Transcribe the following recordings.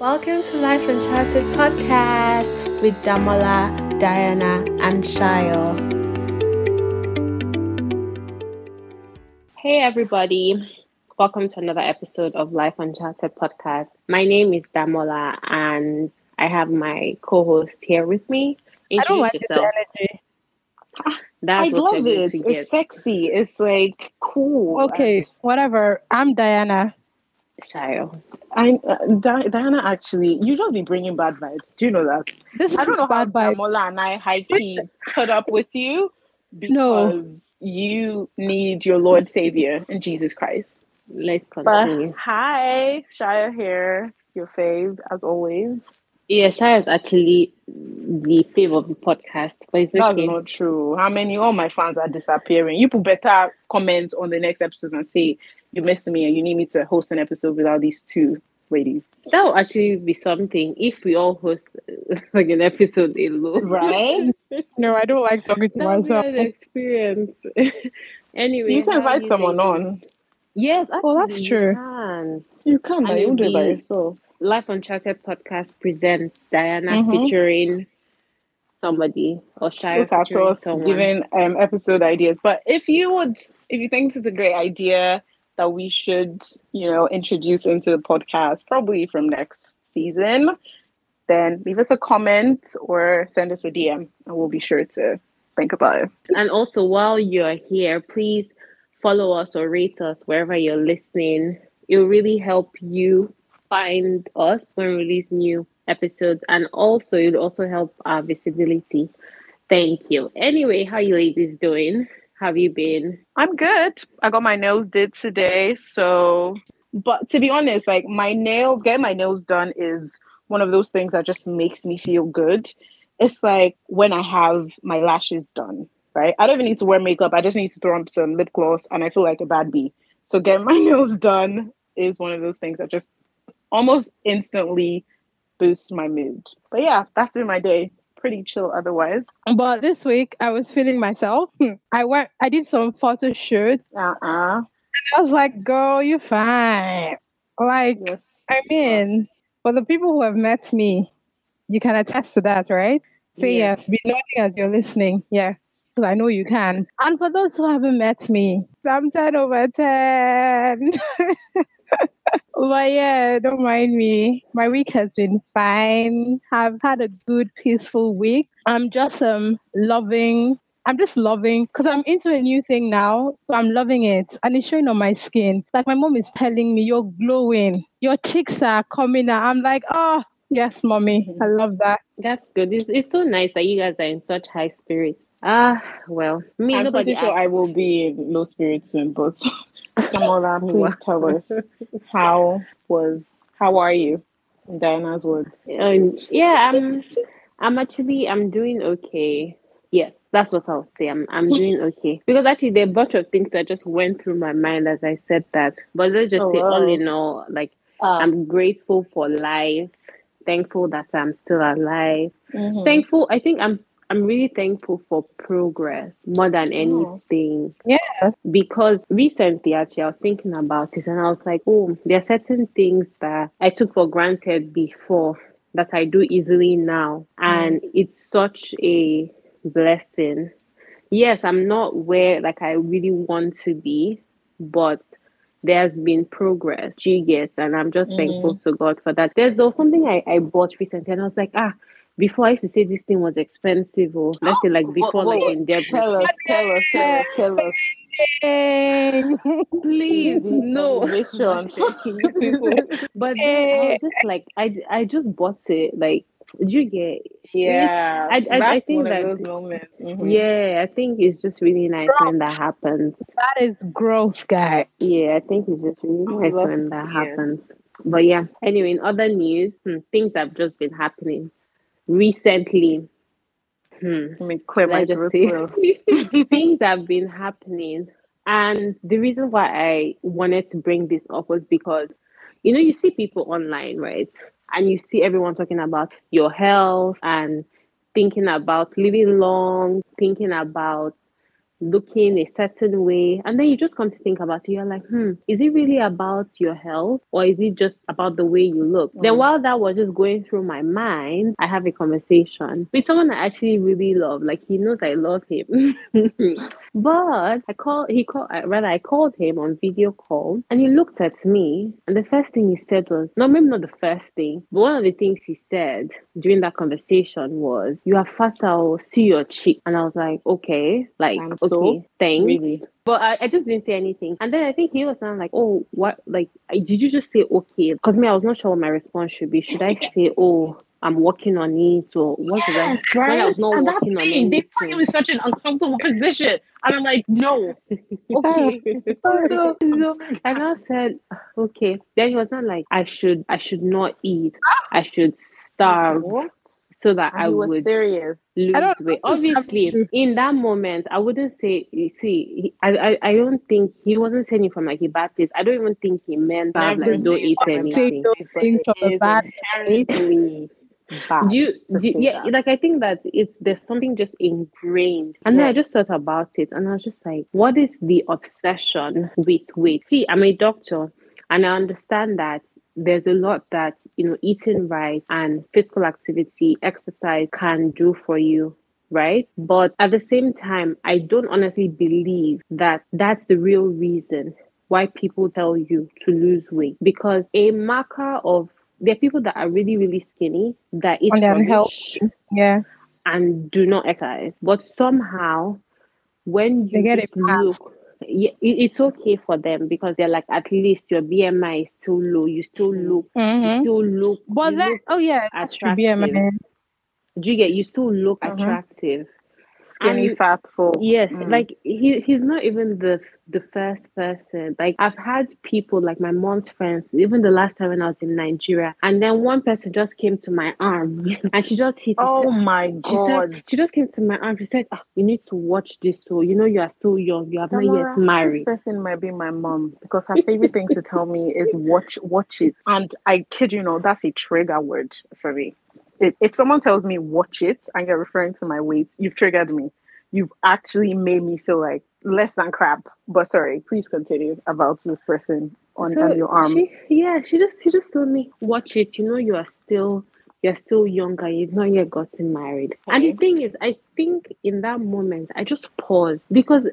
Welcome to Life Uncharted podcast with Damola, Diana, and Shayo. Hey, everybody. Welcome to another episode of Life Uncharted podcast. My name is Damola, and I have my co host here with me. Introduce I don't like yourself. energy. Ah, that's I love it. It's sexy. It's like cool. Okay, whatever. I'm Diana. Shayo. I'm uh, Di- Diana. Actually, you just be bringing bad vibes. Do you know that? This I don't know bad how Mola and I high key put up with you because no. you need your Lord Savior and Jesus Christ. Let's continue. But, hi, Shayo here, your fave as always. Yeah, Shayo is actually the fave of the podcast, but it's That's not true. How many all my fans are disappearing? You put better comment on the next episode and say you miss me and you need me to host an episode without these two ladies. That would actually be something if we all host like an episode alone. Right? no, I don't like talking to that myself. An experience. anyway, you can invite someone on. Yes, well, that's true. You can. You can, but you do it by yourself. Life Uncharted podcast presents Diana mm-hmm. featuring somebody or Shayo Look at us someone. giving um, episode ideas. But if you would, if you think this is a great idea, that we should, you know, introduce into the podcast probably from next season, then leave us a comment or send us a DM and we'll be sure to think about it. And also, while you're here, please follow us or rate us wherever you're listening. It'll really help you find us when we release new episodes and also it'll also help our visibility. Thank you. Anyway, how you ladies doing? Have you been? I'm good. I got my nails did today. So, but to be honest, like my nails, getting my nails done is one of those things that just makes me feel good. It's like when I have my lashes done, right? I don't even need to wear makeup. I just need to throw on some lip gloss and I feel like a bad bee. So, getting my nails done is one of those things that just almost instantly boosts my mood. But yeah, that's been my day pretty chill otherwise. But this week I was feeling myself. Hmm. I went I did some photo shoot. Uh-uh. And I was like, girl, you're fine. Like yes. I mean, for the people who have met me, you can attest to that, right? Say yes, yes be nodding as you're listening. Yeah. Because I know you can. And for those who haven't met me, I'm 10 over 10. but yeah, don't mind me. My week has been fine. I've had a good, peaceful week. I'm just um loving. I'm just loving because I'm into a new thing now. So I'm loving it. And it's showing on my skin. Like my mom is telling me, you're glowing. Your cheeks are coming out. I'm like, oh, yes, mommy. I love that. That's good. It's, it's so nice that you guys are in such high spirits. Ah, well, me, I'm pretty sure I will be in low spirits soon, but Damola, please tell us how was how are you? In Diana's words. Um, yeah, I'm I'm actually I'm doing okay. Yes, that's what I'll say. I'm I'm doing okay. Because actually there are a bunch of things that just went through my mind as I said that. But let's just oh, say wow. all in all, like uh, I'm grateful for life, thankful that I'm still alive. Mm-hmm. Thankful I think I'm I'm really thankful for progress more than anything. Yeah. Because recently, actually, I was thinking about it and I was like, oh, there are certain things that I took for granted before that I do easily now. And mm. it's such a blessing. Yes, I'm not where like I really want to be, but there's been progress. She gets, and I'm just mm thankful to God for that. There's though something I, I bought recently, and I was like, ah, before I used to say this thing was expensive, or let's say like before, like in debt. Tell us, tell us, tell us, tell us. Please, no. but I was just like, I, I just bought it. Like, did you get? Yeah, I, I, I think that. Mm-hmm. Yeah, I think it's just really nice growth. when that happens. That is growth, guy. Yeah, I think it's just really nice when that happens. But yeah, anyway, in other news, hmm, things have just been happening recently. Hmm, Let me clear my things have been happening. And the reason why I wanted to bring this up was because, you know, you see people online, right? And you see everyone talking about your health and thinking about living long, thinking about looking a certain way and then you just come to think about it you're like hmm is it really about your health or is it just about the way you look? Mm. then while that was just going through my mind i have a conversation with someone i actually really love like he knows i love him. But i called he called rather i called him on video call and he looked at me and the first thing he said was no maybe not the first thing but one of the things he said during that conversation was you are fatal see your cheek. And i was like okay like okay so, thanks really but I, I just didn't say anything. And then I think he was sound like, oh, what? Like, did you just say okay? Because me, I was not sure what my response should be. Should I say, oh, I'm working on it, or what yes, did I? Right? I was not and working on it. They put you in such an uncomfortable position, and I'm like, no, okay. so, so, and I said, okay. Then he was not like, I should, I should not eat. I should starve so that I would serious. lose weight. Obviously, in that moment, I wouldn't say. See, I, I, I don't think he wasn't saying it from like a bad place. I don't even think he meant that like don't eat anything. Bad do you, do, yeah like i think that it's there's something just ingrained and yes. then i just thought about it and i was just like what is the obsession with weight see i'm a doctor and i understand that there's a lot that you know eating right and physical activity exercise can do for you right? But at the same time i don't honestly believe that that's the real reason why people tell you to lose weight. Because a marker of there are people that are really really skinny that eat rubbish, yeah. and do not exercise. But somehow when you they get it look it's okay for them because they're like at least your BMI is still low. You still look, mm-hmm. you still look. But that, look oh yeah, attractive. BMI. Do you get? You still look mm-hmm. attractive skinny, and, fatful. Yes, mm. like he he's not even the the first person. Like I've had people like my mom's friends, even the last time when I was in Nigeria, and then one person just came to my arm and she just hit. Oh said, my god! She, said, she just came to my arm. She said, oh, "You need to watch this. So you know you are still young. You have Tamara, not yet married." This person might be my mom because her favorite thing to tell me is watch watch it, and I kid you not, that's a trigger word for me if someone tells me watch it and you're referring to my weight, you've triggered me. You've actually made me feel like less than crap. But sorry, please continue about this person on, so on your arm. She, yeah, she just she just told me watch it. You know, you are still you're still younger. You've not yet gotten married. Okay. And the thing is, I think in that moment I just paused because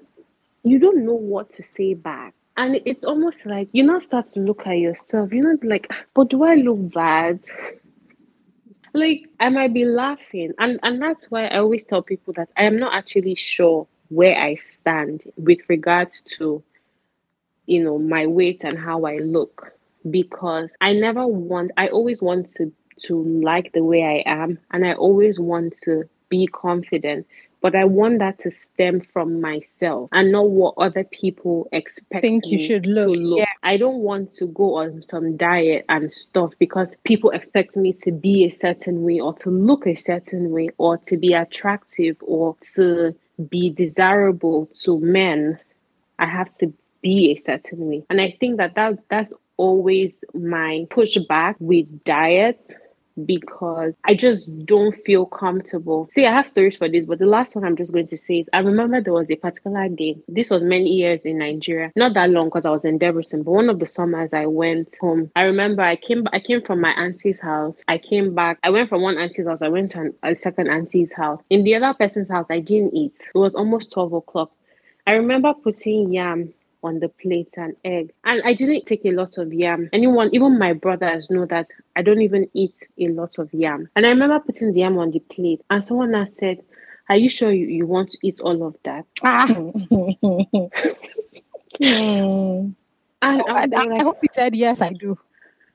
you don't know what to say back. And it's almost like you now start to look at yourself. You're not like, ah, but do I look bad? like I might be laughing, and and that's why I always tell people that I am not actually sure where I stand with regards to, you know, my weight and how I look, because I never want. I always want to to like the way I am, and I always want to be confident but I want that to stem from myself and not what other people expect think you should look. To look. Yeah. I don't want to go on some diet and stuff because people expect me to be a certain way or to look a certain way or to be attractive or to be desirable to men. I have to be a certain way. And I think that that's, that's always my pushback with diets because I just don't feel comfortable. See, I have stories for this, but the last one I'm just going to say is I remember there was a particular day. This was many years in Nigeria, not that long because I was in Debrecen, but one of the summers I went home. I remember I came I came from my auntie's house. I came back. I went from one auntie's house. I went to an, a second auntie's house. In the other person's house, I didn't eat. It was almost twelve o'clock. I remember putting yam on the plate and egg. And I didn't take a lot of yam. Anyone, even my brothers, know that I don't even eat a lot of yam. And I remember putting the yam on the plate, and someone else said, Are you sure you, you want to eat all of that? Ah. and I, I, like, I hope you said, Yes, I do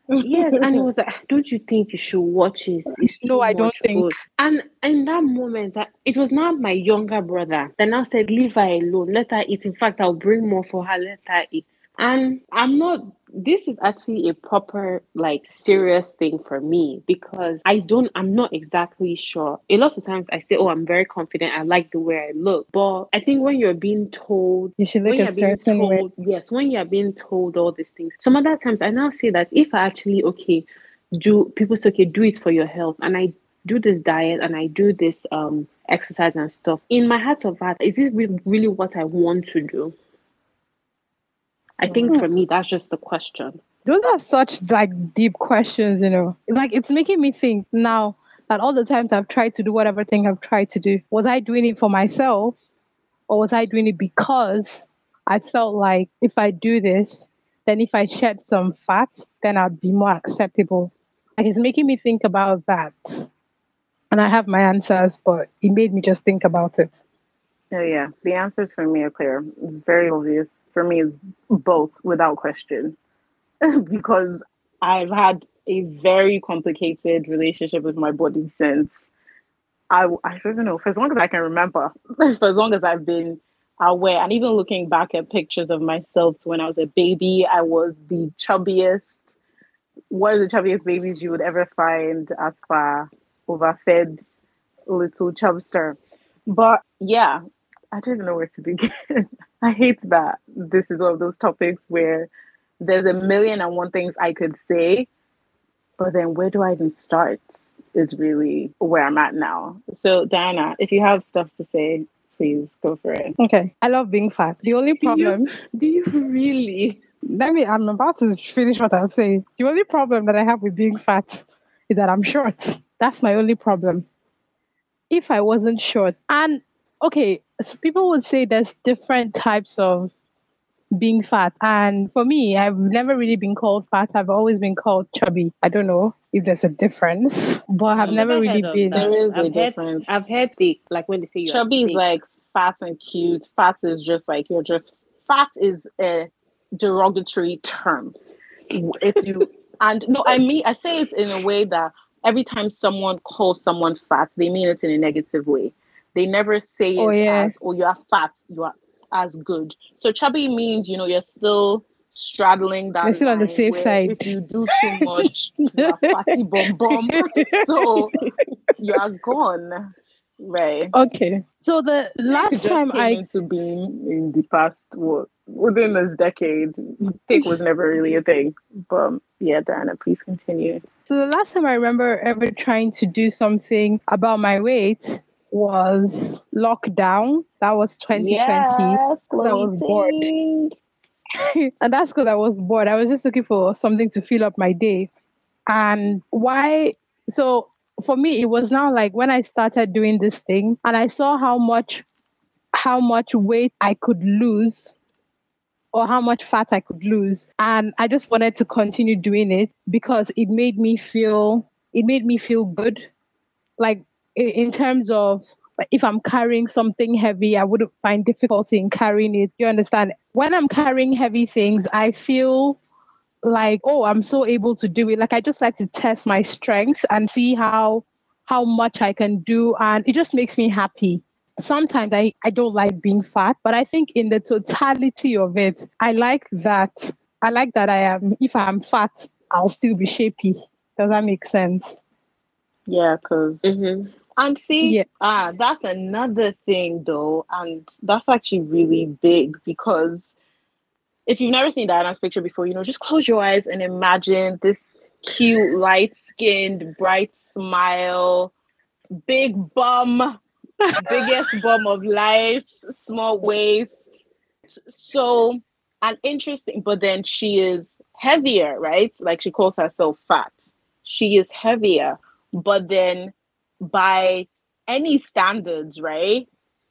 yes, and it was like, don't you think you should watch it? It's no, I don't think. Food. And in that moment, it was not my younger brother that now said, leave her alone, let her eat. In fact, I'll bring more for her, let her eat. And I'm not this is actually a proper like serious thing for me because I don't I'm not exactly sure. A lot of times I say, Oh, I'm very confident, I like the way I look. But I think when you're being told you should look a certain told, way. Yes, when you're being told all these things. Some other times I now say that if I actually okay, do people say okay, do it for your health and I do this diet and I do this um exercise and stuff, in my heart of heart, is it really, really what I want to do? I think mm. for me, that's just the question. Those are such like deep questions, you know. Like it's making me think now that all the times I've tried to do whatever thing I've tried to do, was I doing it for myself or was I doing it because I felt like if I do this, then if I shed some fat, then I'd be more acceptable. Like it's making me think about that. And I have my answers, but it made me just think about it. Oh yeah, the answers for me are clear. It's very obvious. For me, it's both without question, because I've had a very complicated relationship with my body since I I don't even know for as long as I can remember, for as long as I've been aware, and even looking back at pictures of myself when I was a baby, I was the chubbiest. One of the chubbiest babies you would ever find as far overfed little chubster. But yeah, I don't even know where to begin. I hate that this is one of those topics where there's a million and one things I could say, but then where do I even start? Is really where I'm at now. So, Diana, if you have stuff to say, please go for it. Okay. I love being fat. The only problem. Do you, do you really? Let me, I'm about to finish what I'm saying. The only problem that I have with being fat is that I'm short. That's my only problem. If I wasn't short, and okay, so people would say there's different types of being fat. And for me, I've never really been called fat. I've always been called chubby. I don't know if there's a difference, but I've never, never really been. There is I've a difference. I've heard the like when they say chubby is like fat and cute. Fat is just like you're just fat is a derogatory term. If you and no, I mean I say it in a way that every time someone calls someone fat, they mean it in a negative way. They never say oh, it yeah. as, oh, you are fat, you are as good. So chubby means, you know, you're still straddling that. You're still on the safe side. If you do too much, you're fatty bum bum. so you are gone. Right. Okay. So the last time I into being in the past within this decade, thick was never really a thing. But yeah, Diana, please continue. So the last time I remember ever trying to do something about my weight was lockdown. That was 2020. Yes, I was bored. and that's because I was bored. I was just looking for something to fill up my day. And why? So for me, it was now like when I started doing this thing and I saw how much how much weight I could lose or how much fat I could lose. And I just wanted to continue doing it because it made me feel it made me feel good. Like in terms of if I'm carrying something heavy, I wouldn't find difficulty in carrying it. You understand? When I'm carrying heavy things, I feel like, oh, I'm so able to do it. Like I just like to test my strength and see how how much I can do. And it just makes me happy sometimes I, I don't like being fat, but I think in the totality of it, I like that. I like that I am, if I'm fat, I'll still be shapy. Does that make sense? Yeah, because. Mm-hmm. And see, yeah. ah, that's another thing though, and that's actually really big because if you've never seen Diana's picture before, you know, just close your eyes and imagine this cute, light skinned, bright smile, big bum, biggest bum of life, small waist. So, and interesting, but then she is heavier, right? Like she calls herself fat. She is heavier, but then by any standards, right?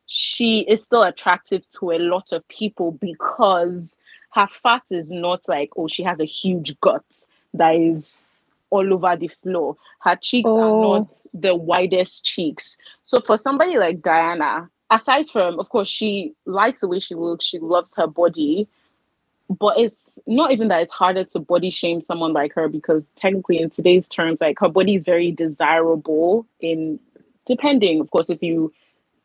She is still attractive to a lot of people because her fat is not like, oh, she has a huge gut that is all over the floor. Her cheeks oh. are not the widest cheeks. So for somebody like Diana, aside from, of course, she likes the way she looks, she loves her body, but it's not even that it's harder to body shame someone like her because technically, in today's terms, like her body is very desirable. In depending, of course, if you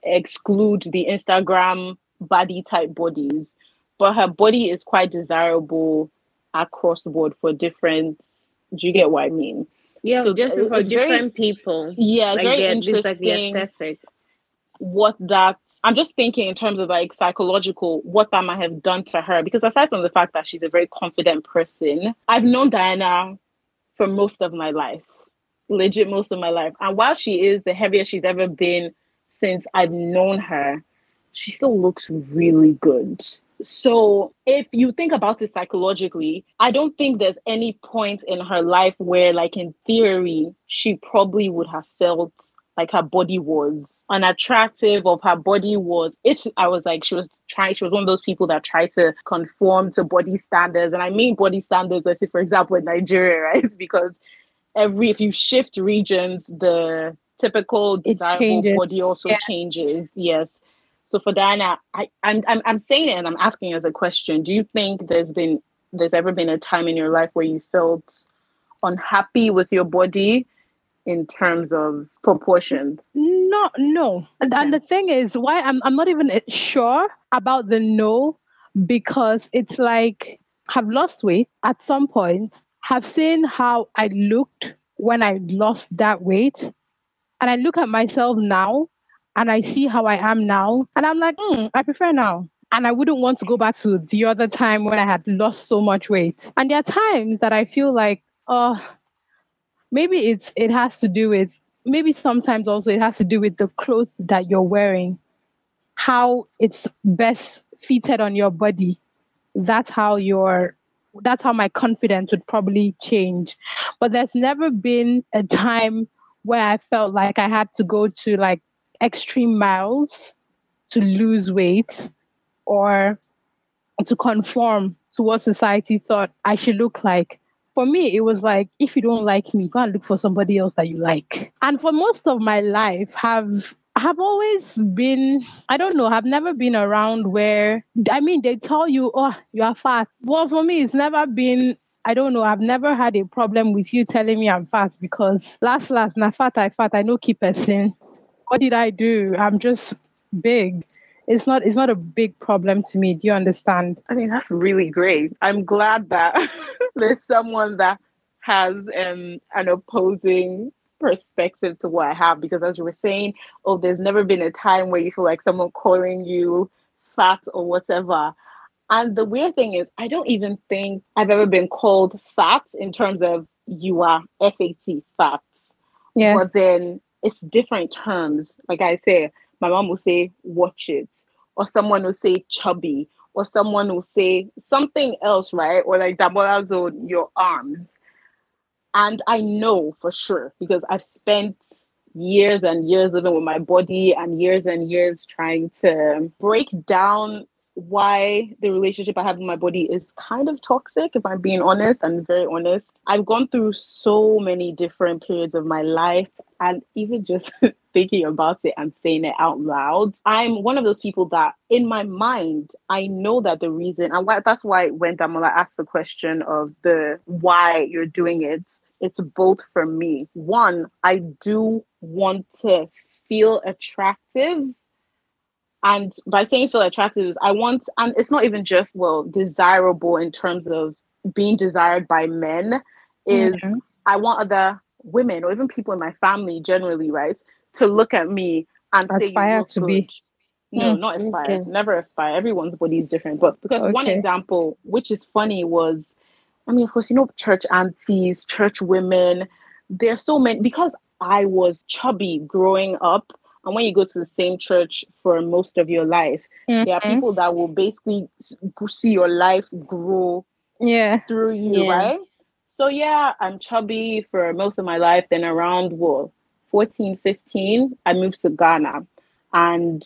exclude the Instagram body type bodies, but her body is quite desirable across the board for different. Do you get what I mean? Yeah, so just uh, for different very, people. Yeah, it's like very interesting. Like what that I'm just thinking in terms of like psychological, what that might have done to her. Because aside from the fact that she's a very confident person, I've known Diana for most of my life. legit most of my life. And while she is the heaviest she's ever been since I've known her, she still looks really good. So, if you think about it psychologically, I don't think there's any point in her life where, like, in theory, she probably would have felt like her body was unattractive of her body was it's i was like she was trying she was one of those people that try to conform to body standards. And i mean body standards let's say for example in nigeria right? Because every if you shift regions the typical desirable body also yeah. changes yes. So for diana I, I'm, I'm i'm saying it and i'm asking as a question. Do you think there's been there's ever been a time in your life where you felt unhappy with your body in terms of proportions? No, no. Okay. And the thing is, why I'm I'm not even sure about the no because it's like have lost weight at some point, have seen how I looked when I lost that weight, and I look at myself now and I see how I am now, and I'm like, mm, I prefer now. And I wouldn't want to go back to the other time when I had lost so much weight. And there are times that I feel like, oh, maybe it's it has to do with maybe sometimes also it has to do with the clothes that you're wearing. How it's best fitted on your body. That's how your that's how my confidence would probably change. But there's never been a time where i felt like i had to go to like extreme miles to lose weight or to conform to what society thought i should look like for me, it was like, if you don't like me, go and look for somebody else that you like. And for most of my life, have have always been, I don't know, I've never been around where, I mean, they tell you, oh, you are fat. Well, for me, it's never been, I don't know, I've never had a problem with you telling me I'm fat because last, last, na fat, I fat, I know keep person. What did I do? I'm just big it's not it's not a big problem to me. Do you understand? I mean, that's really great. I'm glad that there's someone that has um, an opposing perspective to what I have because as you were saying, oh, there's never been a time where you feel like someone calling you fat or whatever. And the weird thing is, I don't even think I've ever been called fat in terms of you are FAT fat. Yeah. But then it's different terms. Like I say, my mom will say, watch it or someone will say chubby, or someone will say something else, right? Or like double on your arms. And I know for sure because I've spent years and years living with my body and years and years trying to break down why the relationship I have with my body is kind of toxic, if I'm being honest and very honest. I've gone through so many different periods of my life, and even just thinking about it and saying it out loud, I'm one of those people that in my mind, I know that the reason, and why, that's why when Damola asked the question of the why you're doing it, it's both for me. One, I do want to feel attractive and by saying feel attractive i want and it's not even just well desirable in terms of being desired by men is mm-hmm. i want other women or even people in my family generally right to look at me and aspire to good. be no mm, not aspire okay. never aspire everyone's body is different but because okay. one example which is funny was i mean of course you know church aunties church women there's so many because i was chubby growing up and when you go to the same church for most of your life, mm-hmm. there are mm-hmm. people that will basically see your life grow yeah. through you, yeah. right? So yeah, I'm chubby for most of my life. Then around well, 14, 15, I moved to Ghana. And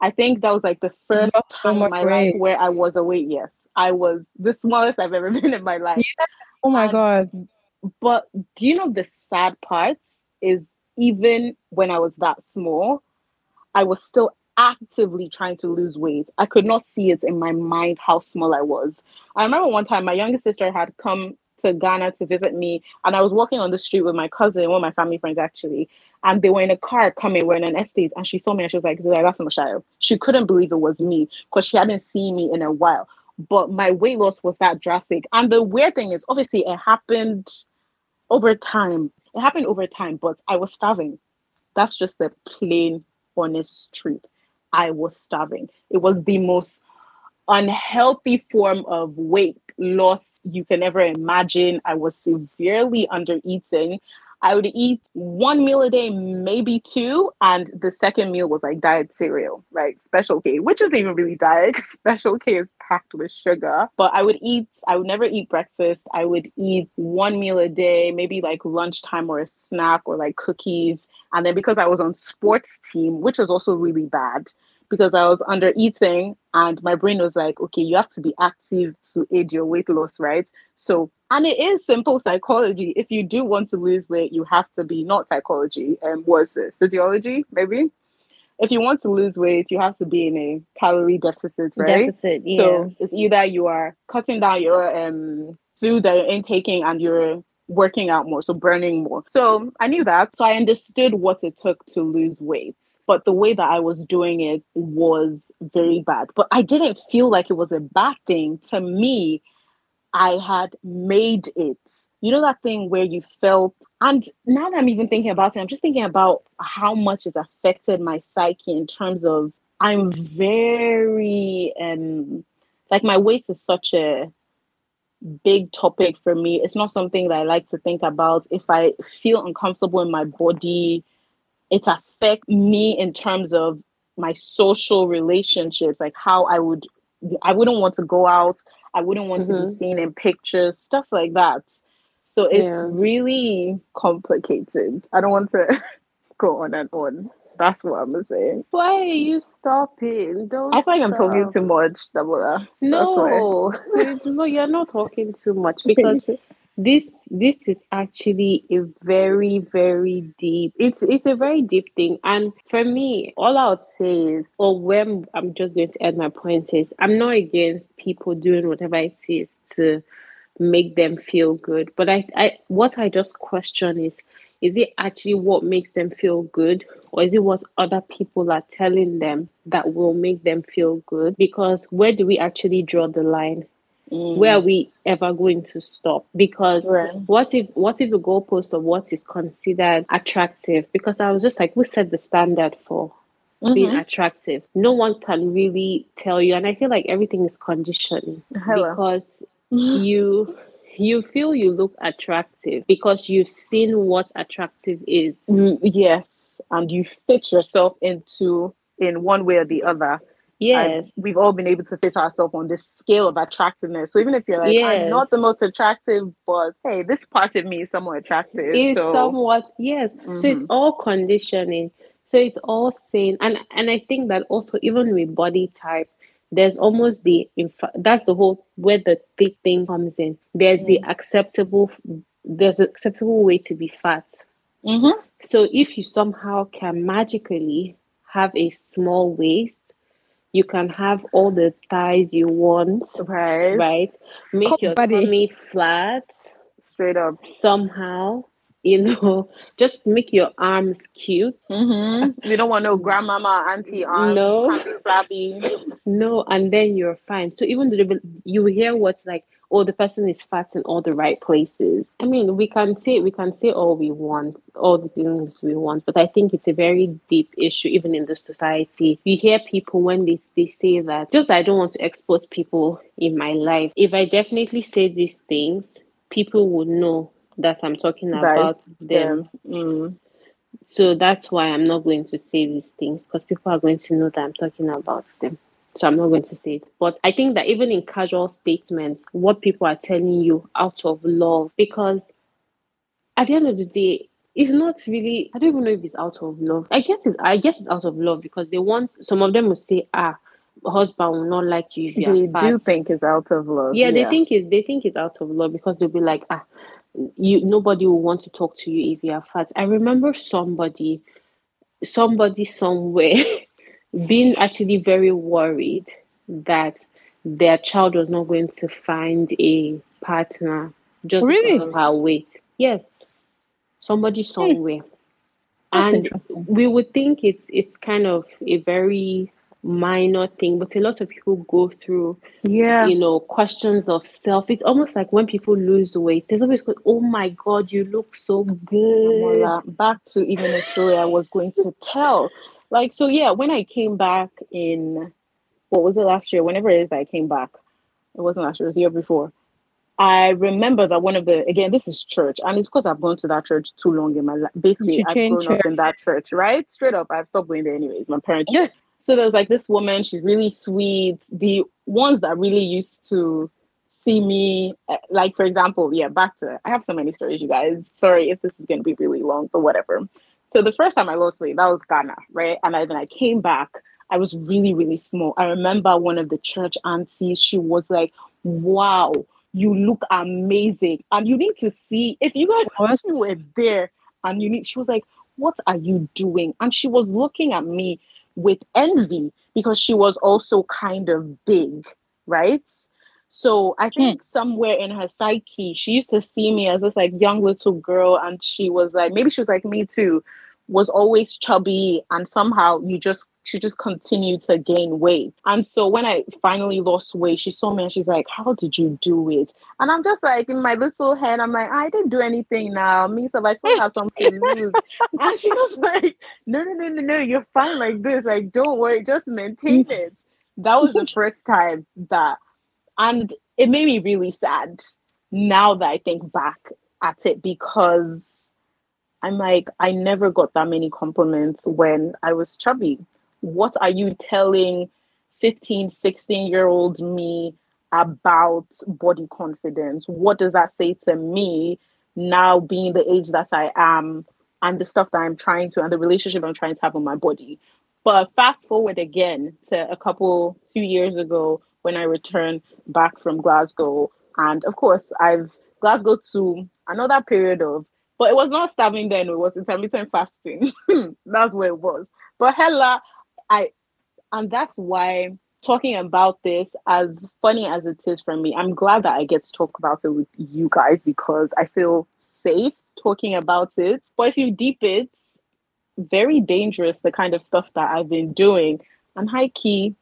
I think that was like the first time in my life where I was away. Yes. I was the smallest I've ever been in my life. Yeah. Oh my and, god. But do you know the sad part is even when I was that small, I was still actively trying to lose weight. I could not see it in my mind how small I was. I remember one time my younger sister had come to Ghana to visit me, and I was walking on the street with my cousin, one of my family friends actually, and they were in a car coming, we're in an estate, and she saw me and she was like, that's Michelle. She couldn't believe it was me because she hadn't seen me in a while. But my weight loss was that drastic. And the weird thing is, obviously, it happened over time. It happened over time, but I was starving. That's just the plain, honest truth. I was starving. It was the most unhealthy form of weight loss you can ever imagine. I was severely under eating. I would eat one meal a day, maybe two, and the second meal was like diet cereal, like Special K, which isn't even really diet. Special K is packed with sugar. But I would eat. I would never eat breakfast. I would eat one meal a day, maybe like lunchtime or a snack or like cookies. And then because I was on sports team, which was also really bad, because I was under eating and my brain was like, okay, you have to be active to aid your weight loss, right? So, and it is simple psychology. If you do want to lose weight, you have to be not psychology, and um, was it physiology, maybe? If you want to lose weight, you have to be in a calorie deficit, right? Deficit, yeah. So it's either you are cutting down your um food that you're intaking and you're working out more, so burning more. So I knew that. So I understood what it took to lose weight. But the way that I was doing it was very bad. But I didn't feel like it was a bad thing. To me, I had made it. You know that thing where you felt, and now that I'm even thinking about it, I'm just thinking about how much it's affected my psyche in terms of I'm very um like my weight is such a big topic for me. It's not something that I like to think about. If I feel uncomfortable in my body, it affects me in terms of my social relationships, like how I would I wouldn't want to go out, I wouldn't want mm-hmm. to be mm-hmm. seen in pictures, stuff like that. So it's yeah. really complicated. I don't want to go on and on. That's what I'm saying. Why are you stopping? Don't I feel like I'm talking too much, Damola. No, no, you're not talking too much because this this is actually a very very deep. It's it's a very deep thing, and for me, all I would say is, or when I'm just going to add my point is, I'm not against people doing whatever it is to make them feel good, but I, I what I just question is is it actually what makes them feel good or is it what other people are telling them that will make them feel good because where do we actually draw the line mm. where are we ever going to stop because right. what if what if the goalpost of what is considered attractive because i was just like we set the standard for mm-hmm. being attractive no one can really tell you and i feel like everything is conditioned Hello. because you you feel you look attractive because you've seen what attractive is. Mm, yes, and you fit yourself into in one way or the other. Yes, and we've all been able to fit ourselves on this scale of attractiveness. So even if you're like, yes. I'm not the most attractive, but hey, this part of me is somewhat attractive. Is so. somewhat yes. Mm-hmm. So it's mm-hmm. all conditioning. So it's all saying, and and I think that also even with body type, there's almost the that's the whole where the big thing comes in there's mm. the acceptable there's an acceptable way to be fat mm-hmm. so if you somehow can magically have a small waist you can have all the thighs you want right right make your body. tummy flat straight up somehow you know, just make your arms cute. Mm-hmm. You don't want no grandmama, auntie arms, no, flabby. No, and then you're fine. So even though you hear what's like, oh, the person is fat in all the right places. I mean, we can say we can say all we want, all the things we want, but I think it's a very deep issue, even in the society. You hear people when they, they say that, just I don't want to expose people in my life. If I definitely say these things, people would know that I'm talking about them. Mm. So that's why I'm not going to say these things because people are going to know that I'm talking about them. So I'm not going to say it. But I think that even in casual statements, what people are telling you out of love, because at the end of the day, it's not really I don't even know if it's out of love. I guess it's I guess it's out of love because they want some of them will say, ah, husband will not like you if you they do think it's out of love. Yeah, yeah, they think it's they think it's out of love because they'll be like, ah, you nobody will want to talk to you if you are fat. I remember somebody, somebody somewhere being actually very worried that their child was not going to find a partner just really? because of her weight. Yes. Somebody hmm. somewhere. and we would think it's it's kind of a very minor thing, but a lot of people go through, yeah, you know, questions of self. It's almost like when people lose weight, there's always go, "Oh my God, you look so good." Back to even a story I was going to tell. Like, so yeah, when I came back in, what was it last year? Whenever it is that I came back, it wasn't last year; it was the year before. I remember that one of the again, this is church, and it's because I've gone to that church too long in my life. Basically, I've grown church. up in that church, right? Straight up, I've stopped going there anyways. My parents. Yeah. So there was like this woman. She's really sweet. The ones that really used to see me, eh, like for example, yeah, back to I have so many stories, you guys. Sorry if this is going to be really long, but whatever. So the first time I lost weight, that was Ghana, right? And I, then I came back. I was really, really small. I remember one of the church aunties. She was like, "Wow." you look amazing. And you need to see if you guys actually were there and you need she was like, What are you doing? And she was looking at me with envy because she was also kind of big, right? So I think mm. somewhere in her psyche, she used to see me as this like young little girl, and she was like, maybe she was like me too, was always chubby, and somehow you just she just continued to gain weight. And so when I finally lost weight, she saw me and she's like, How did you do it? And I'm just like, in my little head, I'm like, I didn't do anything now. Me, so I still have something to lose. and she was like, No, no, no, no, no, you're fine like this. Like, don't worry, just maintain mm. it. That was the first time that, and it made me really sad now that I think back at it because I'm like, I never got that many compliments when I was chubby. What are you telling 15 16 year old me about body confidence? What does that say to me now being the age that i am and the stuff that i'm trying to and the relationship i'm trying to have with my body? But fast forward again to a couple few years ago when i returned back from glasgow. And of course i've glasgow to another period of but it was not starving then it was intermittent fasting that's where it was but hella I and that's why talking about this, as funny as it is for me, I'm glad that I get to talk about it with you guys because I feel safe talking about it. But if you deep it, very dangerous the kind of stuff that I've been doing. And high key,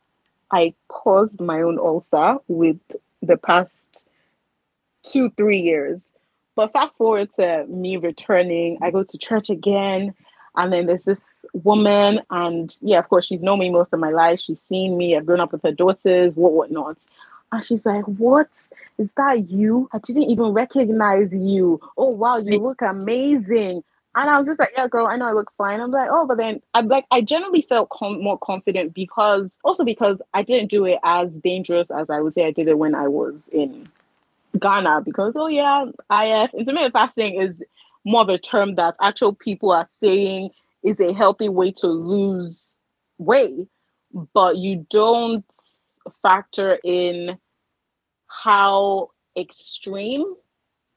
I caused my own ulcer with the past two, three years. But fast forward to me returning, I go to church again. And then there's this woman, and yeah, of course, she's known me most of my life. She's seen me. I've grown up with her daughters, what whatnot. And she's like, What? Is that you? I didn't even recognize you. Oh wow, you look amazing. And I was just like, yeah, girl, I know I look fine. I'm like, oh, but then I'm like, I generally felt com- more confident because also because I didn't do it as dangerous as I would say I did it when I was in Ghana. Because oh yeah, IF uh, intermittent fasting is more of a term that actual people are saying is a healthy way to lose weight, but you don't factor in how extreme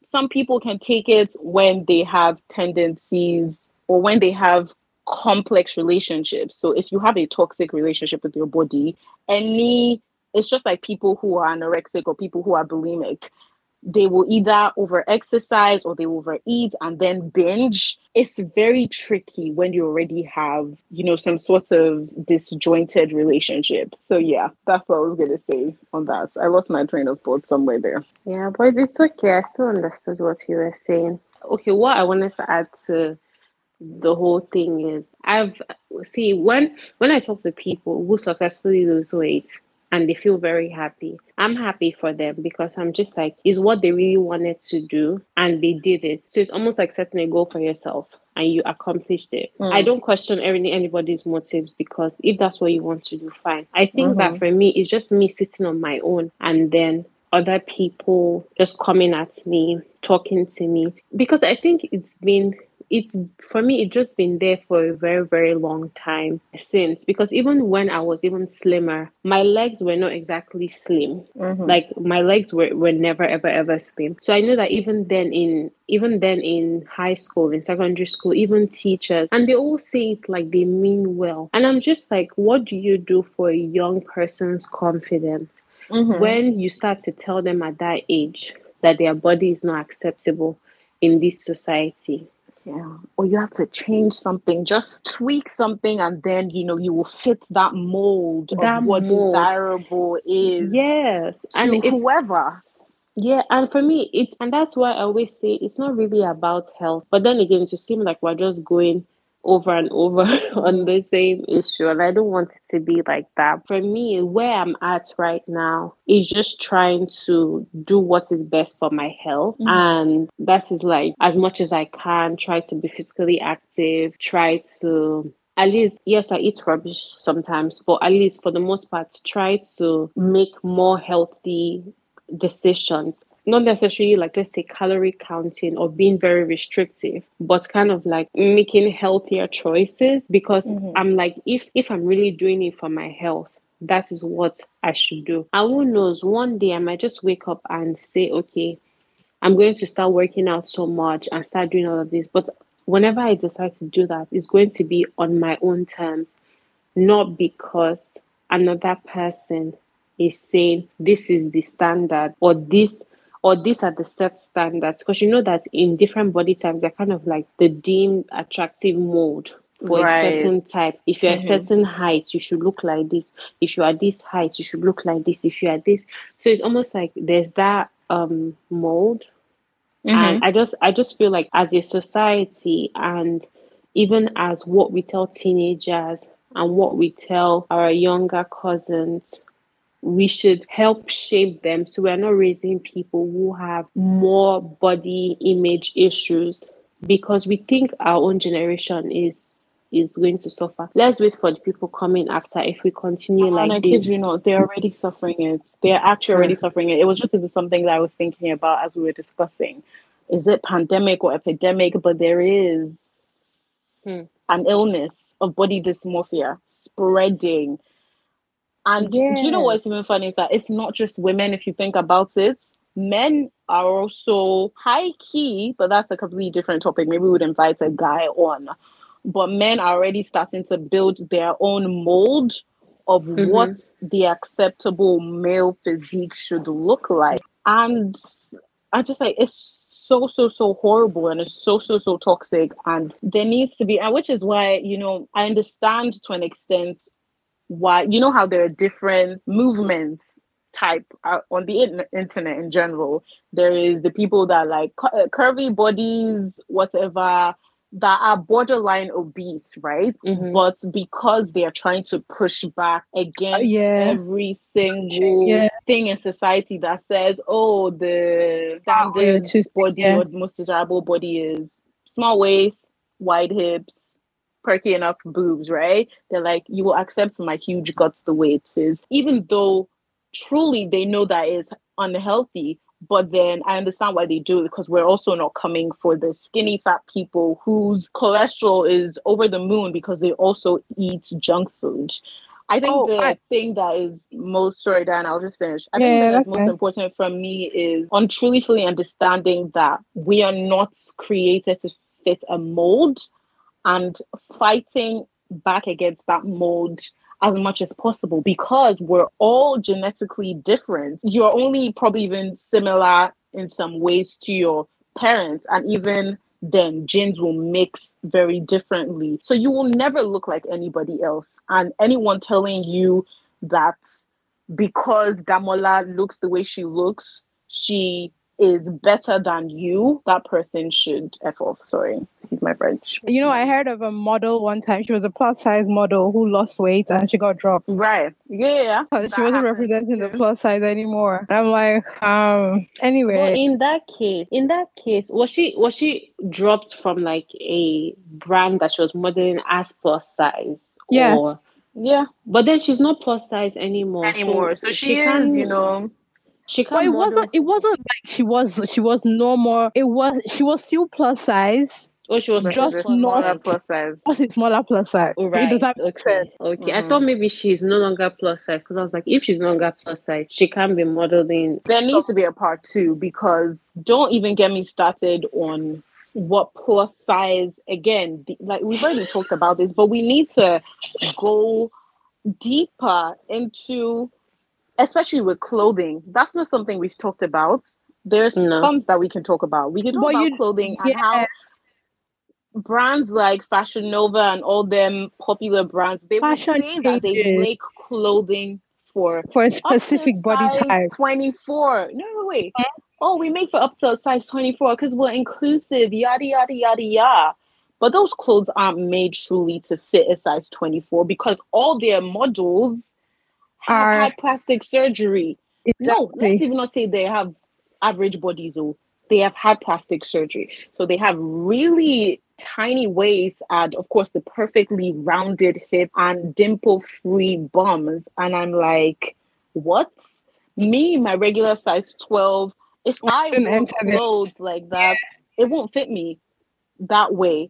some people can take it when they have tendencies or when they have complex relationships. So if you have a toxic relationship with your body, any it's just like people who are anorexic or people who are bulimic they will either over exercise or they overeat and then binge. It's very tricky when you already have, you know, some sort of disjointed relationship. So yeah, that's what I was gonna say on that. I lost my train of thought somewhere there. Yeah, but it's okay. I still understood what you were saying. Okay, what I wanted to add to the whole thing is I've see when when I talk to people who successfully lose weight, and they feel very happy. I'm happy for them because I'm just like, is what they really wanted to do and they did it. So it's almost like setting a goal for yourself and you accomplished it. Mm. I don't question any, anybody's motives because if that's what you want to do, fine. I think mm-hmm. that for me, it's just me sitting on my own and then other people just coming at me, talking to me. Because I think it's been it's for me it just been there for a very very long time since because even when i was even slimmer my legs were not exactly slim mm-hmm. like my legs were, were never ever ever slim so i know that even then in even then in high school in secondary school even teachers and they all say it's like they mean well and i'm just like what do you do for a young person's confidence mm-hmm. when you start to tell them at that age that their body is not acceptable in this society yeah. Or you have to change something, just tweak something, and then you know you will fit that mold that of what mold. desirable is. Yes. and whoever. Yeah, and for me, it's and that's why I always say it's not really about health. But then again, to seem like we're just going over and over on the same issue and i don't want it to be like that for me where i'm at right now is just trying to do what is best for my health mm-hmm. and that is like as much as i can try to be physically active try to at least yes i eat rubbish sometimes but at least for the most part try to make more healthy decisions not necessarily like let's say calorie counting or being very restrictive but kind of like making healthier choices because mm-hmm. i'm like if if i'm really doing it for my health that is what i should do and who knows one day i might just wake up and say okay i'm going to start working out so much and start doing all of this but whenever i decide to do that it's going to be on my own terms not because another person is saying this is the standard or this or these are the set standards because you know that in different body types they're kind of like the deemed attractive mode for right. a certain type if you're mm-hmm. a certain height you should look like this if you are this height you should look like this if you are this so it's almost like there's that um mold mm-hmm. and i just i just feel like as a society and even as what we tell teenagers and what we tell our younger cousins we should help shape them so we're not raising people who have more body image issues because we think our own generation is is going to suffer. Let's wait for the people coming after if we continue and like I this. kid you know, they're already suffering it. They're actually already suffering it. It was just something that I was thinking about as we were discussing. Is it pandemic or epidemic? But there is hmm. an illness of body dysmorphia spreading and yeah. do you know what's even funny is that it's not just women, if you think about it. Men are also high key, but that's a completely different topic. Maybe we would invite a guy on. But men are already starting to build their own mold of mm-hmm. what the acceptable male physique should look like. And I just like it's so so so horrible and it's so so so toxic and there needs to be and which is why you know i understand to an extent why you know how there are different movements type uh, on the in- internet in general there is the people that like cu- uh, curvy bodies whatever that are borderline obese right mm-hmm. but because they are trying to push back against uh, yeah. every single yeah. thing in society that says oh the standard body yeah. or the most desirable body is small waist wide hips perky enough boobs, right? They're like, you will accept my huge guts the way it is, even though truly they know that is unhealthy. But then I understand why they do it because we're also not coming for the skinny fat people whose cholesterol is over the moon because they also eat junk food. I think oh, the I, thing that is most sorry, Dan, I'll just finish. I yeah, think that's most important for me is on truly fully understanding that we are not created to fit a mold and fighting back against that mold as much as possible because we're all genetically different. You're only probably even similar in some ways to your parents, and even then, genes will mix very differently. So you will never look like anybody else. And anyone telling you that because Damola looks the way she looks, she is better than you, that person should F off. Sorry, excuse my French. You know, I heard of a model one time. She was a plus size model who lost weight and she got dropped. Right. Yeah. She wasn't representing too. the plus size anymore. And I'm like, um, anyway. Well, in that case, in that case, was she was she dropped from like a brand that she was modeling as plus size? Yes. Or, yeah. But then she's not plus size anymore. Anymore. So, so she, she is, can, you know she can't. But it model. wasn't. It wasn't like she was. She was normal. It was. She was still plus size. Oh, she was just not plus size. Was it smaller plus size? Oh, right. Does that make okay. sense? Okay. Mm-hmm. I thought maybe she's no longer plus size because I was like, if she's no longer plus size, she can't be modeling. There needs to be a part two because don't even get me started on what plus size again. Like we've already talked about this, but we need to go deeper into especially with clothing, that's not something we've talked about. There's no. tons that we can talk about. We can talk about you, clothing yeah. and how brands like Fashion Nova and all them popular brands, they Fashion would say that they make clothing for for a specific body type. 24. No, no, wait. Oh, we make for up to size 24 because we're inclusive, yada yada yada yada. but those clothes aren't made truly to fit a size 24 because all their models have Are- had plastic surgery. No, let's even not say they have average bodies or they have had plastic surgery. So they have really tiny waists and of course the perfectly rounded hip and dimple free bums. And I'm like, what? Me, my regular size 12, if I Couldn't wore enter the- clothes like that, it won't fit me that way.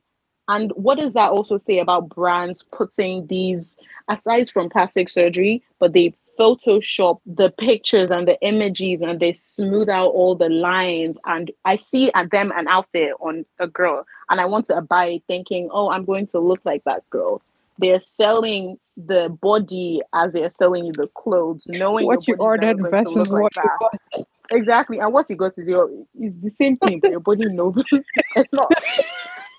And what does that also say about brands putting these, aside from plastic surgery, but they Photoshop the pictures and the images and they smooth out all the lines. And I see at them an outfit on a girl and I want to buy thinking, oh, I'm going to look like that girl. They're selling the body as they're selling you the clothes, knowing what you ordered never going to versus what like you got. Exactly. And what you got is your is the same thing, but your body knows it's not.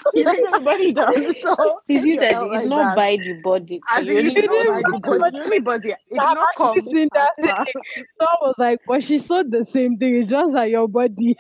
Everybody does. So It's you that did like not that. buy the body. So you you didn't bought buy the body. body. You only bought the- It did not come. that thing. So I was like, but she saw the same thing. It's just like your body.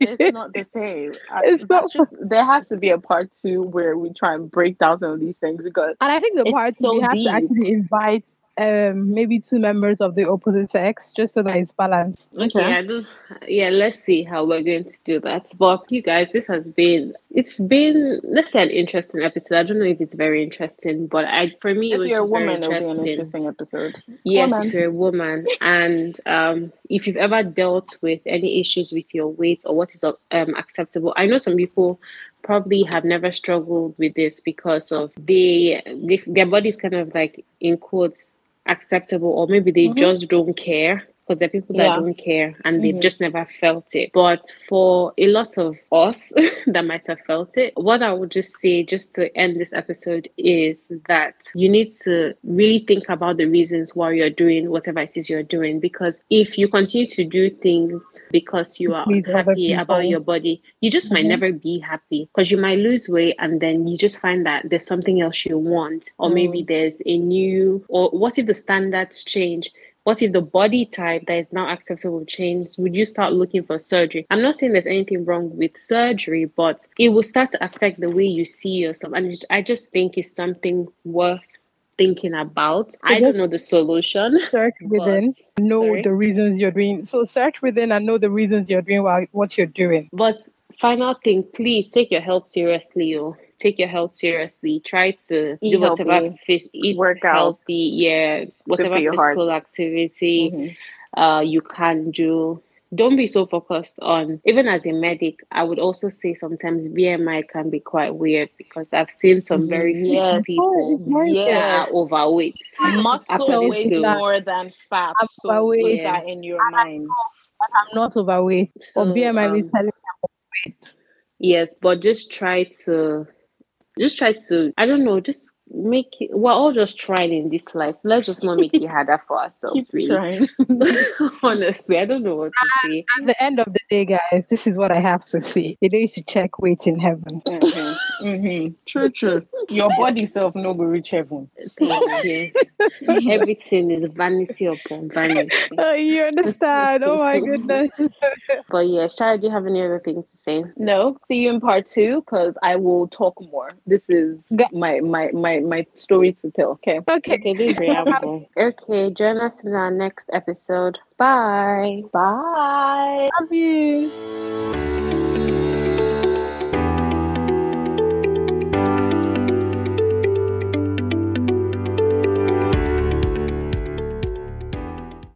it's not the same. It's not- just there has to be a part two where we try and break down some of these things because And I think the part so we have deep. to actually invite um maybe two members of the opposite sex just so that it's balanced. Okay, I don't. Yeah, let's see how we're going to do that. But you guys, this has been. It's been let's say an interesting episode. I don't know if it's very interesting, but I for me it if was you're a just very woman, it'll be an interesting episode. Yes, Woman. if you're a woman, and um, if you've ever dealt with any issues with your weight or what is um, acceptable, I know some people probably have never struggled with this because of they, they their body's kind of like in quotes acceptable, or maybe they Mhm. just don't care. Because there are people that Yeah. don't care and they've Mhm. just never felt it. But for a lot of us that might have felt it, what I would just say, just to end this episode, is that you need to really think about the reasons why you're doing whatever it is you're doing. Because if you continue to do things because you are unhappy about your body, you just might Mhm. never be happy because you might lose weight and then you just find that there's something else you want, or maybe there's a new, or what if the standards change? What if the body type that is now acceptable changes? Would you start looking for surgery? I'm not saying there's anything wrong with surgery, but it will start to affect the way you see yourself. And I just think it's something worth thinking about. I don't know the solution. Search within, but- know sorry? the reasons you're doing. So search within and know the reasons you're doing while, what you're doing. But final thing, please take your health seriously. Oh. Take your health seriously. Try to Eat do whatever healthy. phys- eat Work out. healthy. Yeah, whatever physical heart. activity Mhm. uh, you can do. Don't be so focused on. Even as a medic, I would also say sometimes BMI can be quite weird because I've seen some very fit Yes. people Oh, very that are overweight. Muscle According weighs more than fat. I'm So put overweight. that in your mind. I'm not overweight. So, or BMI is um, telling me I'm overweight. Yes, but just try to, just try to. I don't know. Just make it. We're all just trying in this life, so let's just not make it harder for ourselves. Keep really, trying. honestly, I don't know what to say. At the end of the day, guys, this is what I have to say. You need to check weight in heaven. Mhm, mhm. True, true. Your body self no go reach heaven. So yeah, everything is vanity upon vanity. Oh, you understand? Oh my goodness. But yeah, Shara, do you have any other thing to say? No, see you in part two because I will talk more. This is my my my my my story to tell. Okay. Okay. Okay, this. Okay, join us in our next episode. Bye. Bye. Love you.